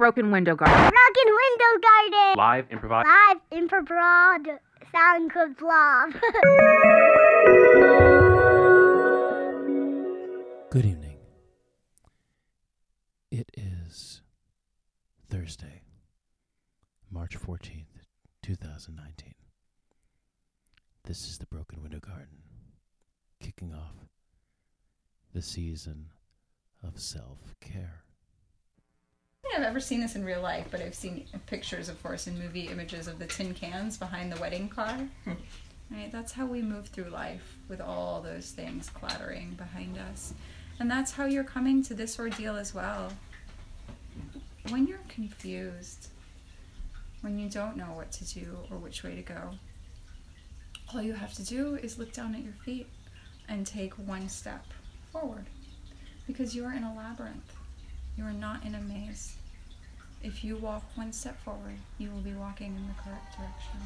Broken Window Garden. Broken Window Garden. Live improvised. Live improv sound good love. Good evening. It is Thursday, March 14th, 2019. This is the Broken Window Garden, kicking off the season of self care. I don't think I've ever seen this in real life, but I've seen pictures, of course, in movie images of the tin cans behind the wedding car. right? That's how we move through life with all those things clattering behind us. And that's how you're coming to this ordeal as well. When you're confused, when you don't know what to do or which way to go, all you have to do is look down at your feet and take one step forward because you are in a labyrinth. You are not in a maze. If you walk one step forward, you will be walking in the correct direction.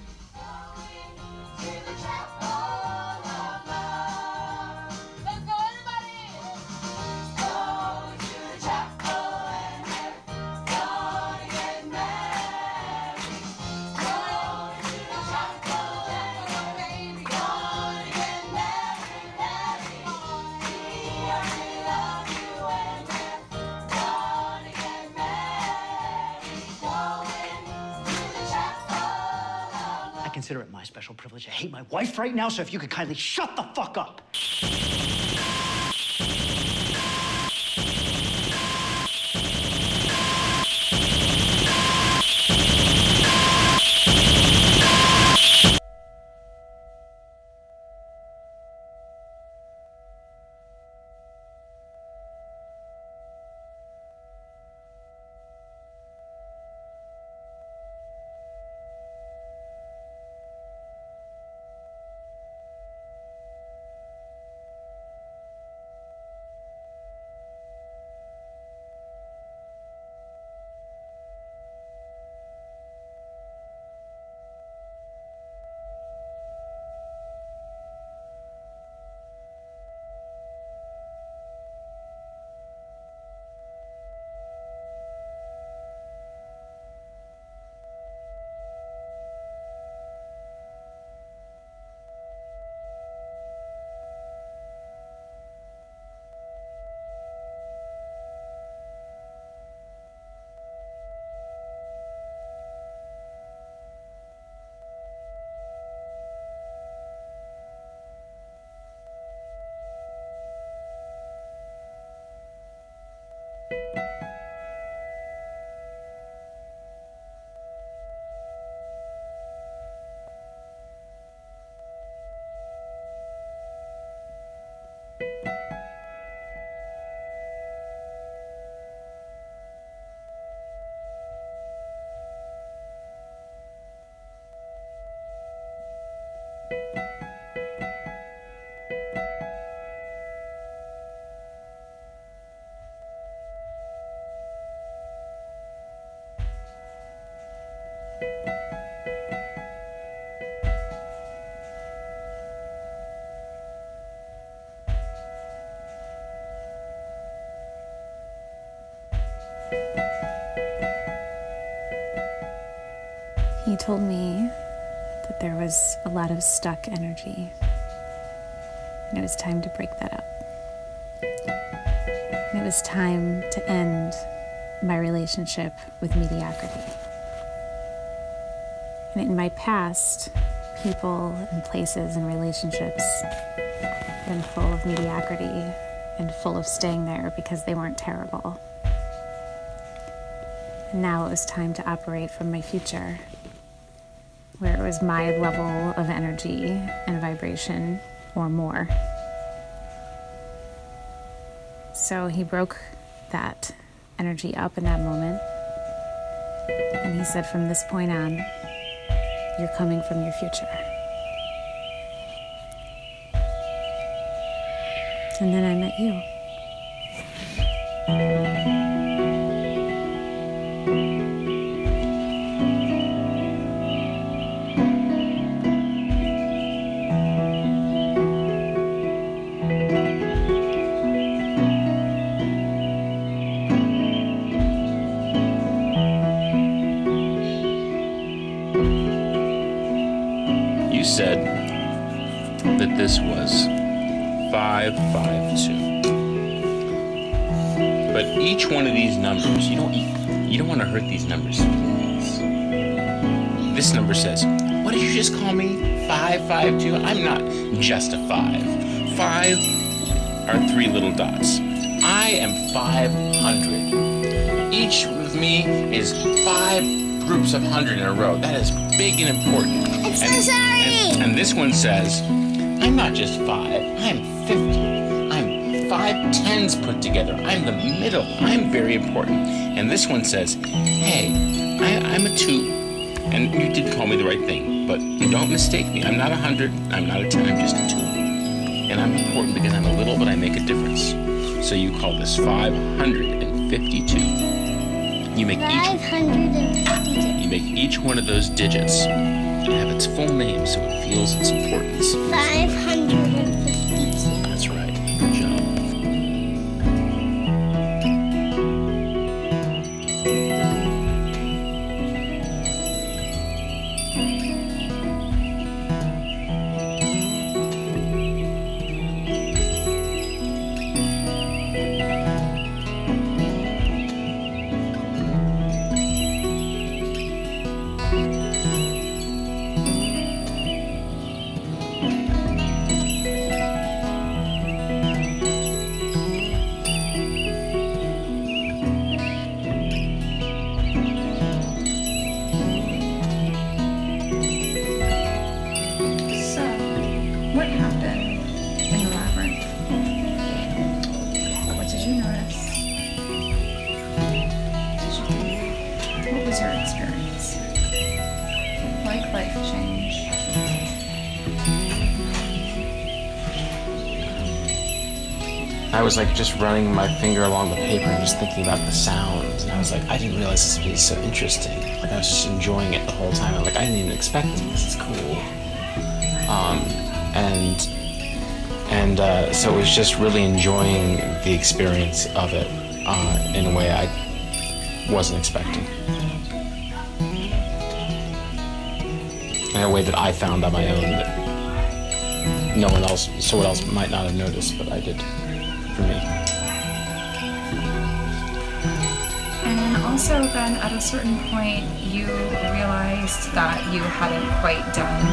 Consider it my special privilege. I hate my wife right now, so if you could kindly shut the fuck up. Told me that there was a lot of stuck energy, and it was time to break that up. And it was time to end my relationship with mediocrity. And in my past, people and places and relationships have been full of mediocrity and full of staying there because they weren't terrible. And now it was time to operate from my future where it was my level of energy and vibration or more. So he broke that energy up in that moment. And he said, from this point on, you're coming from your future. And then I met you. This was 552. But each one of these numbers, you don't you don't want to hurt these numbers'. This number says, "What did you just call me? 552? I'm not just a 5. 5 are three little dots. I am 500. Each of me is 5 groups of 100 in a row. That is big and important. I'm so And- sorry. and- and this one says, I'm not just five, I'm 50. I'm five tens put together. I'm the middle. I'm very important. And this one says, hey, I, I'm a two. And you did call me the right thing, but don't mistake me. I'm not a hundred, I'm not a ten, I'm just a two. And I'm important because I'm a little, but I make a difference. So you call this 552. You make each 552. you make each one of those digits have its full name so it feels its importance. 552. Was like just running my finger along the paper and just thinking about the sounds. And I was like, I didn't realize this would be so interesting. Like I was just enjoying it the whole time. I'm like, I didn't even expect this. This is cool. Um, and and uh, so it was just really enjoying the experience of it uh, in a way I wasn't expecting. In a way that I found on my own that no one else, someone else might not have noticed, but I did also, then at a certain point, you realized that you hadn't quite done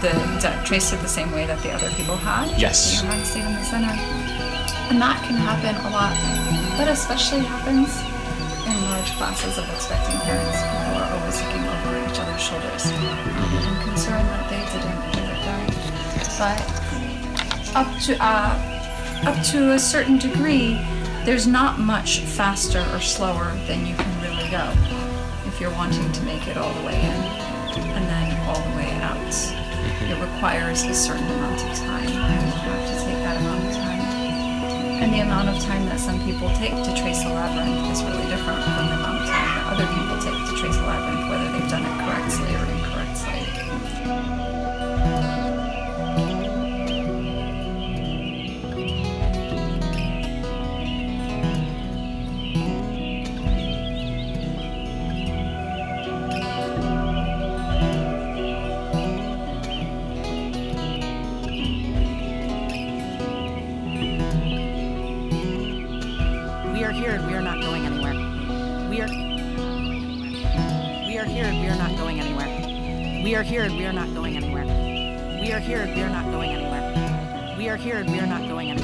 the de- traced it the same way that the other people had. Yes. You hadn't stayed in the center, and that can happen a lot. That especially happens in large classes of expecting parents. People are always looking over each other's shoulders and concerned that they didn't do it right. But up to uh, up to a certain degree, there's not much faster or slower than you can really go if you're wanting to make it all the way in and then all the way out. Mm-hmm. It requires a certain amount of time. and You have to take that amount of time. And the amount of time that some people take to trace a labyrinth is really different from the amount of time that other people take to trace a labyrinth, whether they've done it correctly or incorrectly. We are here and we are not going anywhere. We are here and we are not going anywhere. We are here and we are not going anywhere.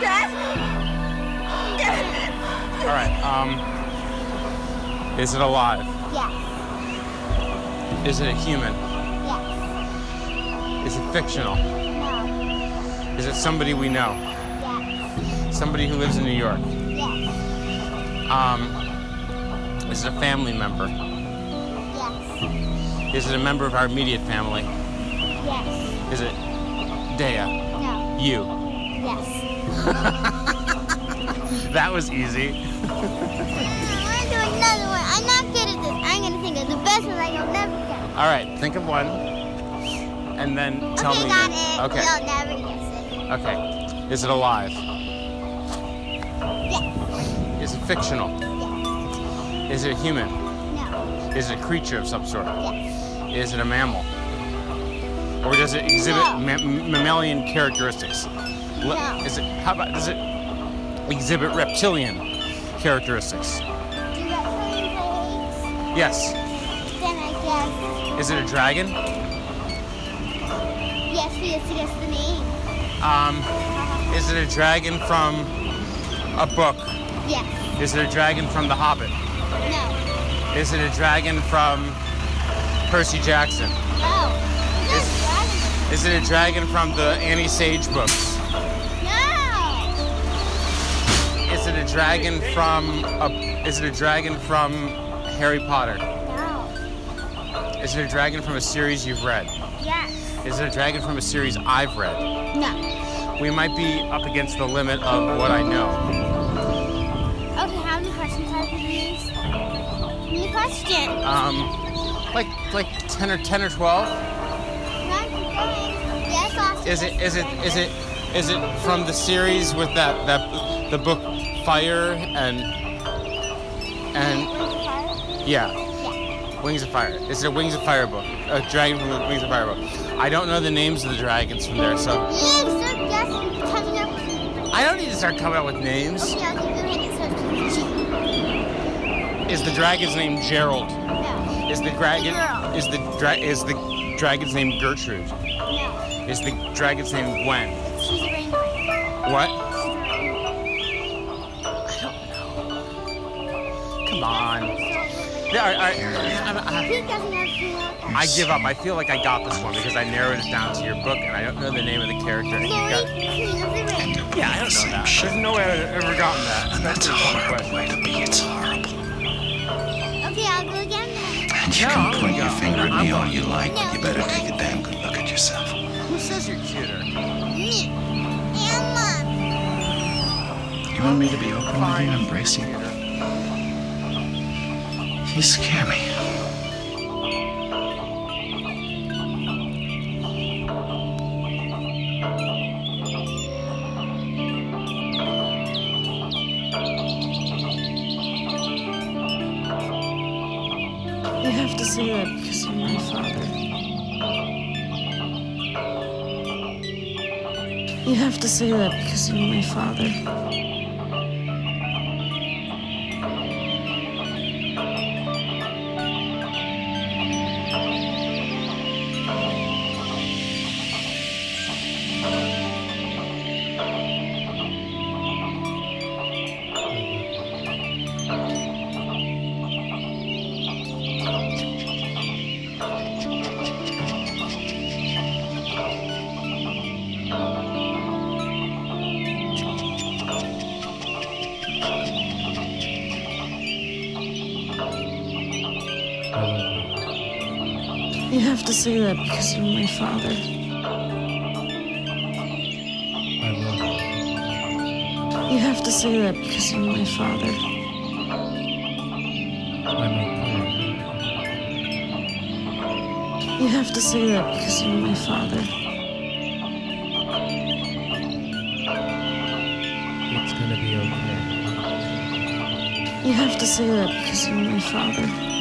Dad. Dad. All right. Um. Is it alive? Yes. Is it a human? Yes. Is it fictional? No. Is it somebody we know? Yes. Somebody who lives in New York? Yes. Um. Is it a family member? Yes. Is it a member of our immediate family? Yes. Is it Dea? No. You? Yes. That was easy. I want to do another one. I'm not good at this. I'm going to think of the best one like I'll never get. All right. Think of one, and then tell okay, me. got it. Okay. You'll never guess it. Okay. Is it alive? Yes. Is it fictional? Yes. Is it a human? No. Is it a creature of some sort? Yes. Is it a mammal? Or does it exhibit No. ma- mammalian characteristics? No. Is it how about does it exhibit reptilian characteristics? Do reptilians eggs? Yes. Then I guess. Is it a dragon? Yes, because he gets the name. Um, is it a dragon from a book? Yes. Is it a dragon from The Hobbit? No. Is it a dragon from Percy Jackson? Is it a dragon from the Annie Sage books? No. Is it a dragon from a, Is it a dragon from Harry Potter? No. Is it a dragon from a series you've read? Yes. Is it a dragon from a series I've read? No. We might be up against the limit of what I know. Okay, how many questions have you used? How question. Um, like like ten or ten or twelve. Is it is it is it is it from the series with that that the book Fire and and yeah Yeah. Wings of Fire? Is it a Wings of Fire book? A dragon from the Wings of Fire book? I don't know the names of the dragons from there, so You coming up. I don't need to start coming up with names. Okay, I'll keep doing it. So it's cheap. Is the dragon's name Gerald? No. Is the dragon is the dra- is the dragon's name Gertrude? No. Is the dragon's name Gwen? She's a rainbow. What? She's a rainbow. Come on. Yeah, I, I, I'm- I, Keep guessing everything else. I give up. I feel like I got this one because I narrowed it down to your book and I don't know the name of the character. And you Lori, got, Queen Rainbow. yeah, I don't know that. There's no way I've ever gotten that. And that's a horrible way to be. It's horrible. Okay, I'll go again then. And you No, can I'm point your finger at me all you like, but you better take a damn good want me to be open with you, embrace you? You scare me. You have to say that because you're my father. You have to say that because you're my father. have to say that because you're my father. I love you. You have to say that because you're my father. I'm okay. You have to say that because you're my father. It's gonna be okay. You have to say that because you're my father.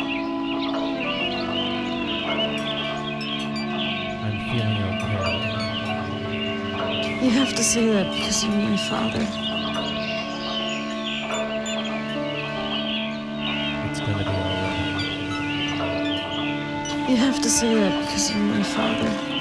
Have to say that because you're my father. It's gonna be alright. You have to say that because you're my father.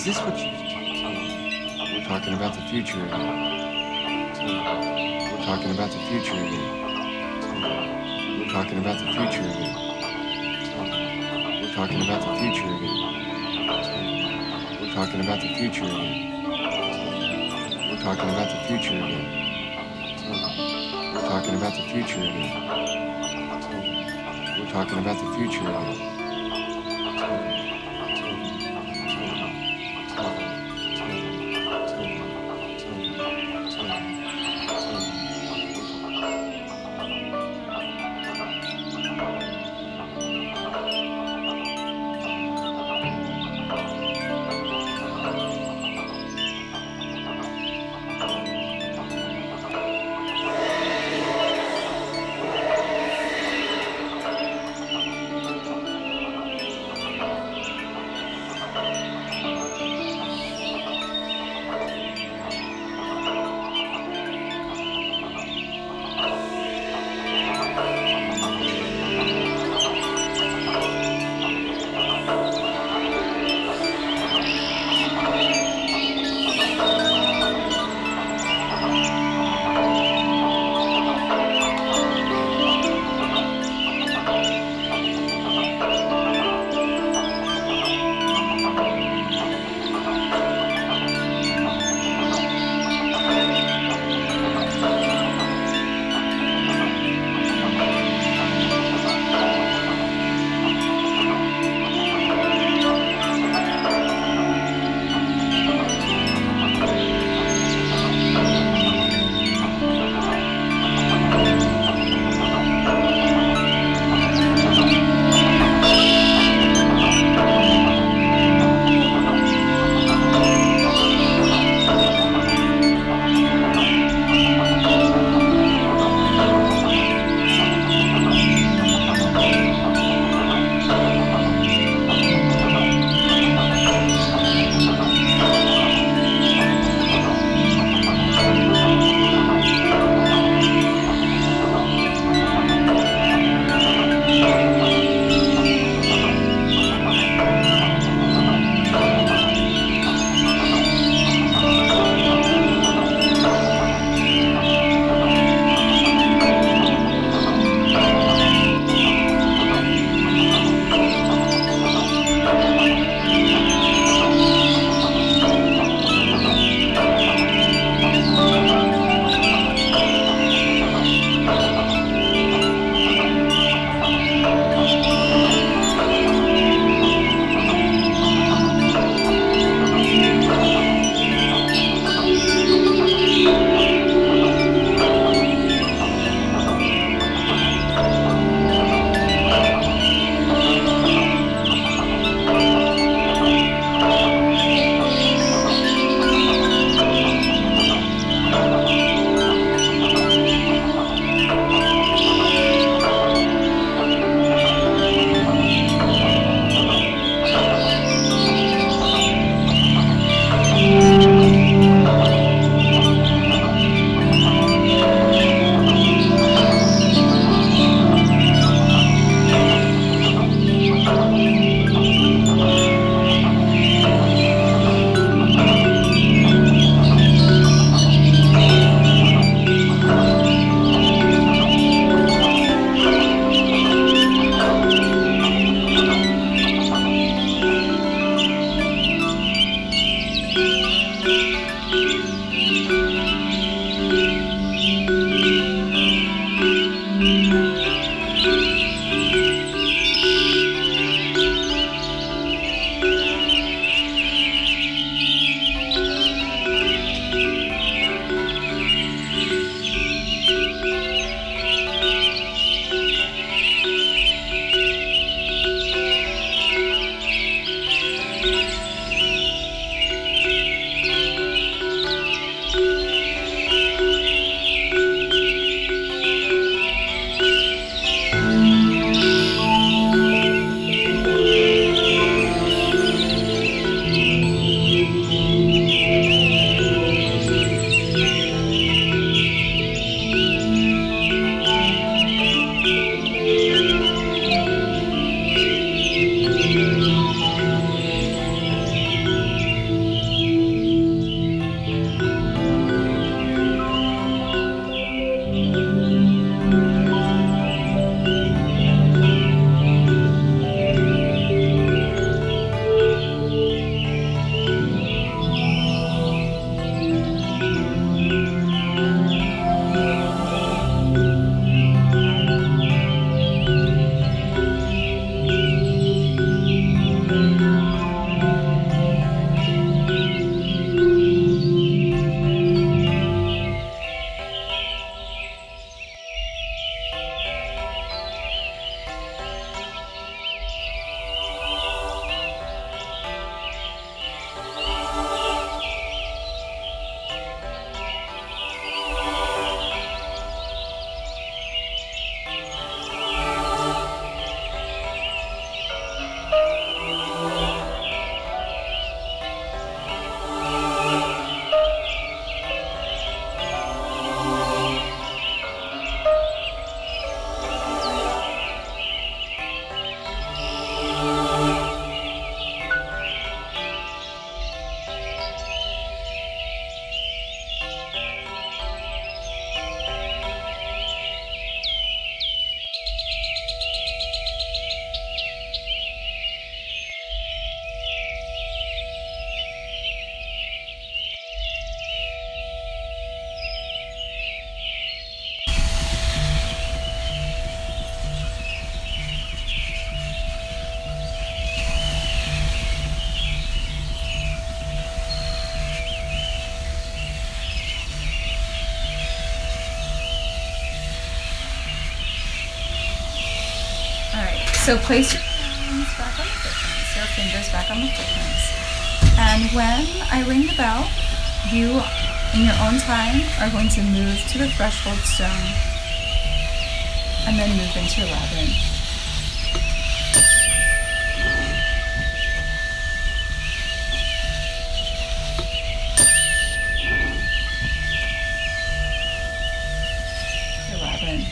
Is this what you... We're talking about the future again. We're talking about the future again. We're talking about the future again. We're talking about the future again. We're talking about the future again. We're talking about the future again. We're talking about the future again. We're talking about the future again. So place your hands back on the footprints, your fingers back on the footprints. And when I ring the bell, you, in your own time, are going to move to the threshold stone and then move into your labyrinth. Your labyrinth.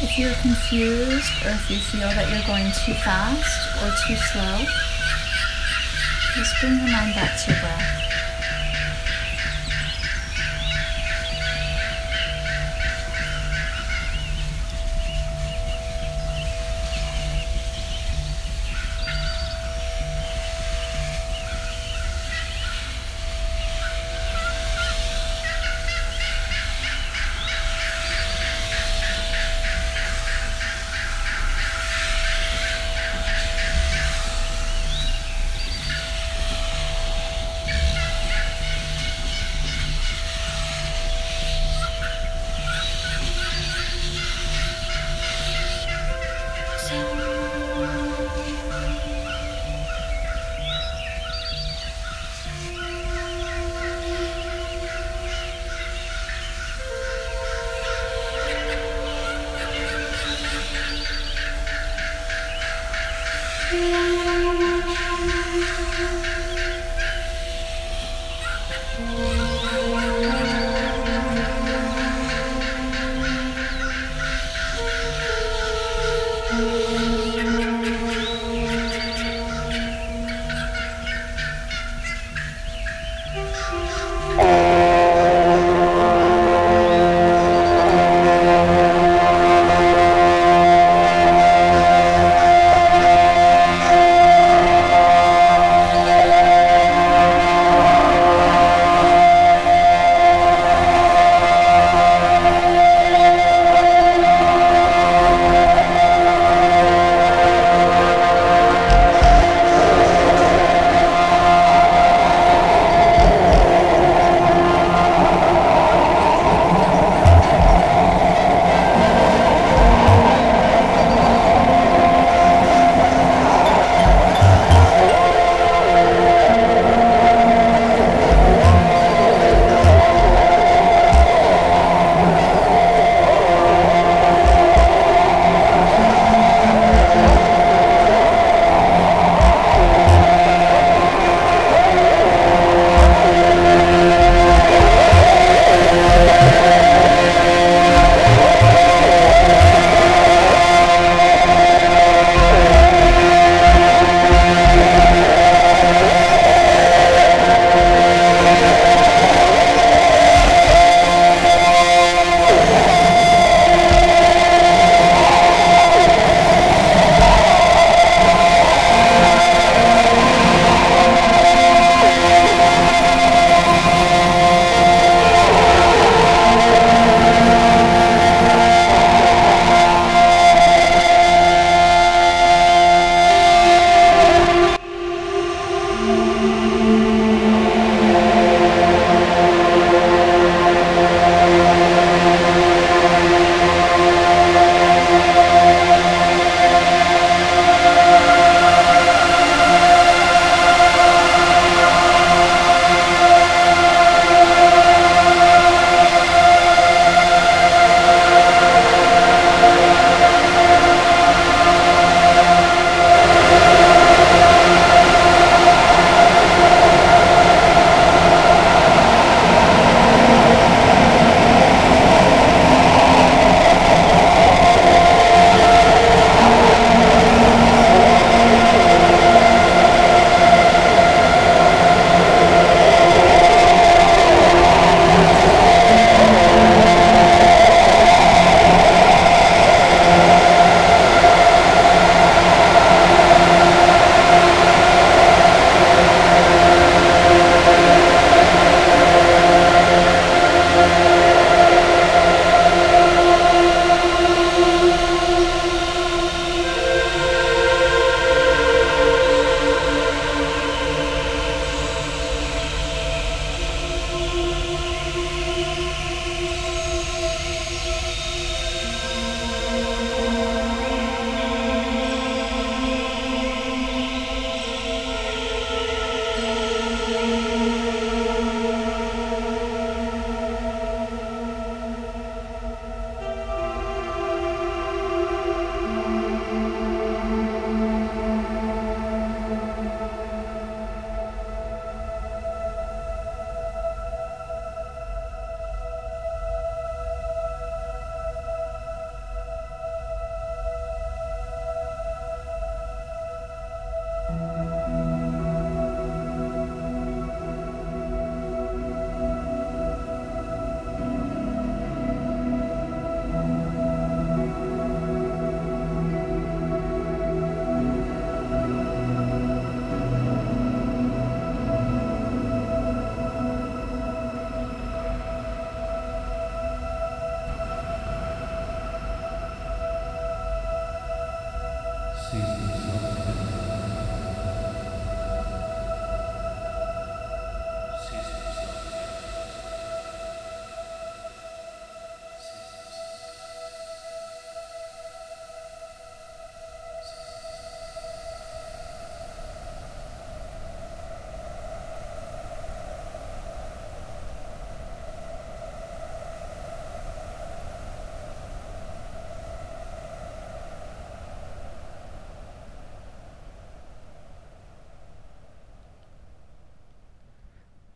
If you're confused or if you feel that you're going too fast or too slow, just bring your mind back to your breath.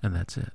And that's it.